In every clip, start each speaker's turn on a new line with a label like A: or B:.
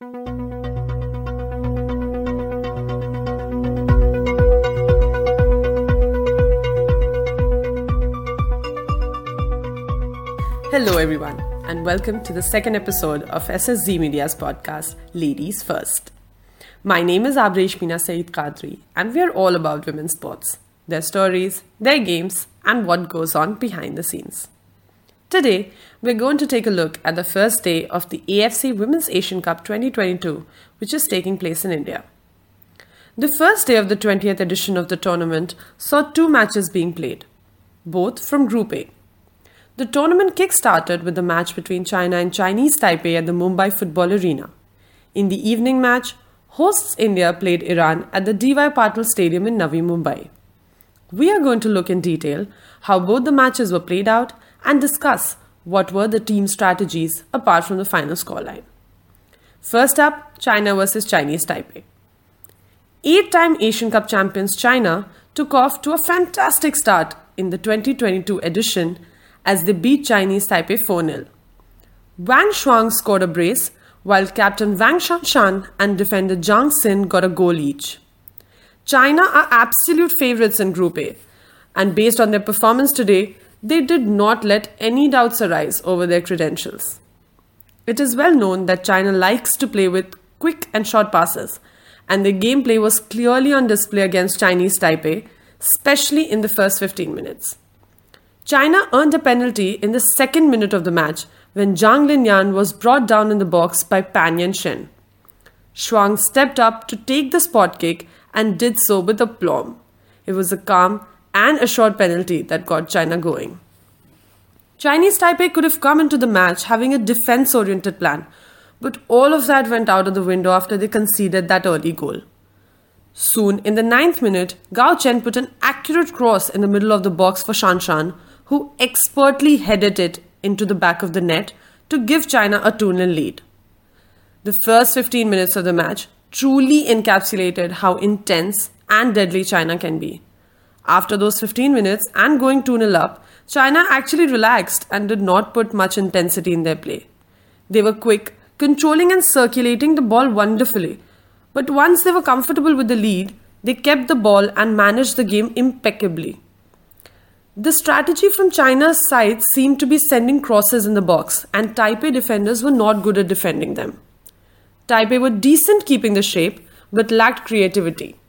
A: Hello, everyone, and welcome to the second episode of SSZ Media's podcast, Ladies First. My name is Abresh Mina Saeed Qadri, and we are all about women's sports, their stories, their games, and what goes on behind the scenes. Today, we're going to take a look at the first day of the AFC Women's Asian Cup 2022, which is taking place in India. The first day of the 20th edition of the tournament saw two matches being played, both from Group A. The tournament kick-started with the match between China and Chinese Taipei at the Mumbai Football Arena. In the evening match, hosts India played Iran at the DY Patil Stadium in Navi Mumbai. We are going to look in detail how both the matches were played out and discuss what were the team strategies apart from the final scoreline. First up, China versus Chinese Taipei. Eight time Asian Cup champions China took off to a fantastic start in the 2022 edition as they beat Chinese Taipei 4 0. Wang Shuang scored a brace, while captain Wang Shanshan and defender Zhang Xin got a goal each. China are absolute favourites in Group A, and based on their performance today, they did not let any doubts arise over their credentials. It is well known that China likes to play with quick and short passes, and their gameplay was clearly on display against Chinese Taipei, especially in the first 15 minutes. China earned a penalty in the second minute of the match when Zhang Linyan was brought down in the box by Pan Yanshen. Shuang stepped up to take the spot kick and did so with aplomb. It was a calm and a short penalty that got China going. Chinese Taipei could have come into the match having a defense oriented plan, but all of that went out of the window after they conceded that early goal. Soon, in the ninth minute, Gao Chen put an accurate cross in the middle of the box for Shan Shan, who expertly headed it into the back of the net to give China a 2 0 lead. The first 15 minutes of the match truly encapsulated how intense and deadly China can be. After those 15 minutes and going 2 0 up, China actually relaxed and did not put much intensity in their play. They were quick, controlling and circulating the ball wonderfully. But once they were comfortable with the lead, they kept the ball and managed the game impeccably. The strategy from China's side seemed to be sending crosses in the box, and Taipei defenders were not good at defending them. Taipei were decent keeping the shape, but lacked creativity.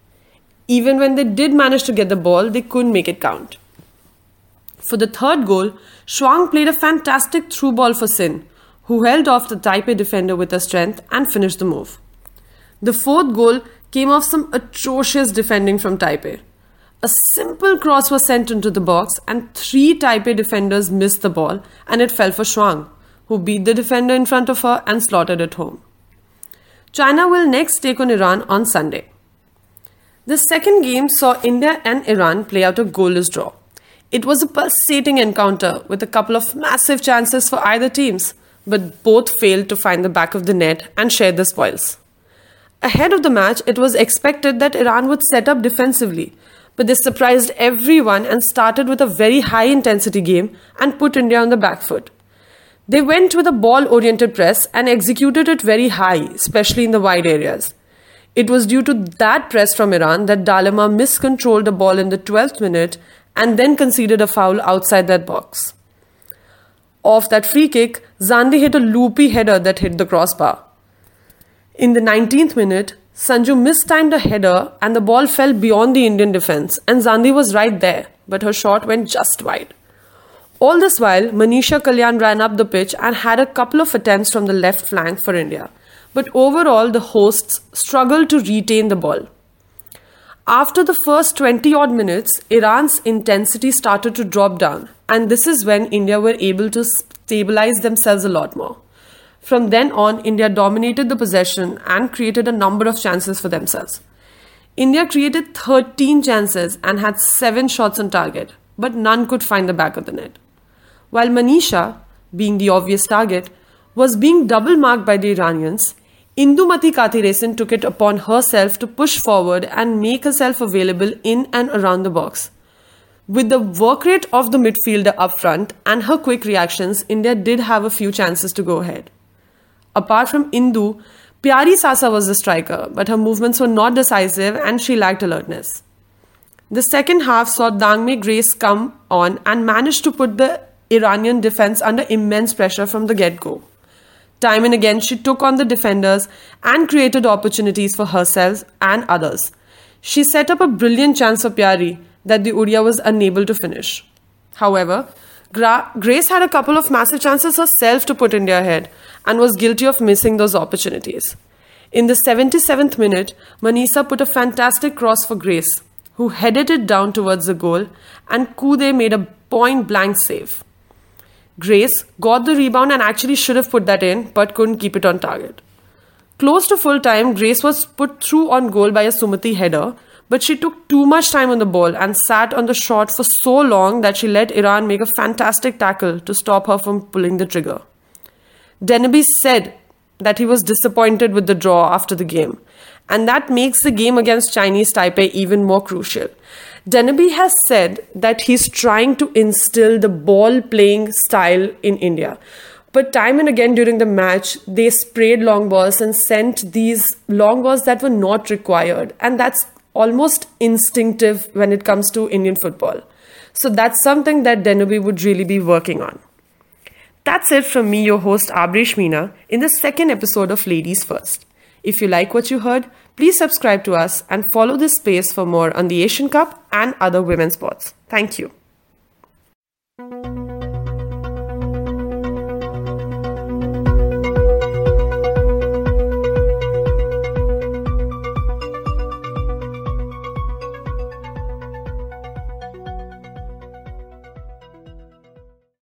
A: Even when they did manage to get the ball, they couldn't make it count. For the third goal, Shuang played a fantastic through ball for Xin, who held off the Taipei defender with her strength and finished the move. The fourth goal came off some atrocious defending from Taipei. A simple cross was sent into the box, and three Taipei defenders missed the ball, and it fell for Shuang, who beat the defender in front of her and slaughtered it home. China will next take on Iran on Sunday. The second game saw India and Iran play out a goalless draw. It was a pulsating encounter with a couple of massive chances for either teams, but both failed to find the back of the net and share the spoils. Ahead of the match, it was expected that Iran would set up defensively, but they surprised everyone and started with a very high intensity game and put India on the back foot. They went with a ball oriented press and executed it very high, especially in the wide areas. It was due to that press from Iran that Dalima miscontrolled the ball in the 12th minute and then conceded a foul outside that box. Off that free kick, Zandi hit a loopy header that hit the crossbar. In the 19th minute, Sanju mistimed a header and the ball fell beyond the Indian defense, and Zandi was right there, but her shot went just wide. All this while, Manisha Kalyan ran up the pitch and had a couple of attempts from the left flank for India, but overall the hosts struggled to retain the ball. After the first 20 odd minutes, Iran's intensity started to drop down, and this is when India were able to stabilize themselves a lot more. From then on, India dominated the possession and created a number of chances for themselves. India created 13 chances and had 7 shots on target, but none could find the back of the net. While Manisha, being the obvious target, was being double marked by the Iranians, Indumati Kathiresan took it upon herself to push forward and make herself available in and around the box. With the work rate of the midfielder up front and her quick reactions, India did have a few chances to go ahead. Apart from Indu, Pyari Sasa was the striker, but her movements were not decisive and she lacked alertness. The second half saw Dangmei Grace come on and managed to put the Iranian defense under immense pressure from the get go. Time and again, she took on the defenders and created opportunities for herself and others. She set up a brilliant chance for Pyari that the Odia was unable to finish. However, Gra- Grace had a couple of massive chances herself to put India ahead and was guilty of missing those opportunities. In the 77th minute, Manisha put a fantastic cross for Grace, who headed it down towards the goal, and Kude made a point blank save. Grace got the rebound and actually should have put that in, but couldn't keep it on target. Close to full time, Grace was put through on goal by a Sumati header, but she took too much time on the ball and sat on the shot for so long that she let Iran make a fantastic tackle to stop her from pulling the trigger. Dennerby said that he was disappointed with the draw after the game, and that makes the game against Chinese Taipei even more crucial. Dennerby has said that he's trying to instill the ball playing style in India. But time and again during the match, they sprayed long balls and sent these long balls that were not required. And that's almost instinctive when it comes to Indian football. So that's something that Dennerby would really be working on. That's it from me, your host Abresh Meena, in the second episode of Ladies First. If you like what you heard, please subscribe to us and follow this space for more on the Asian Cup and other women's sports. Thank you.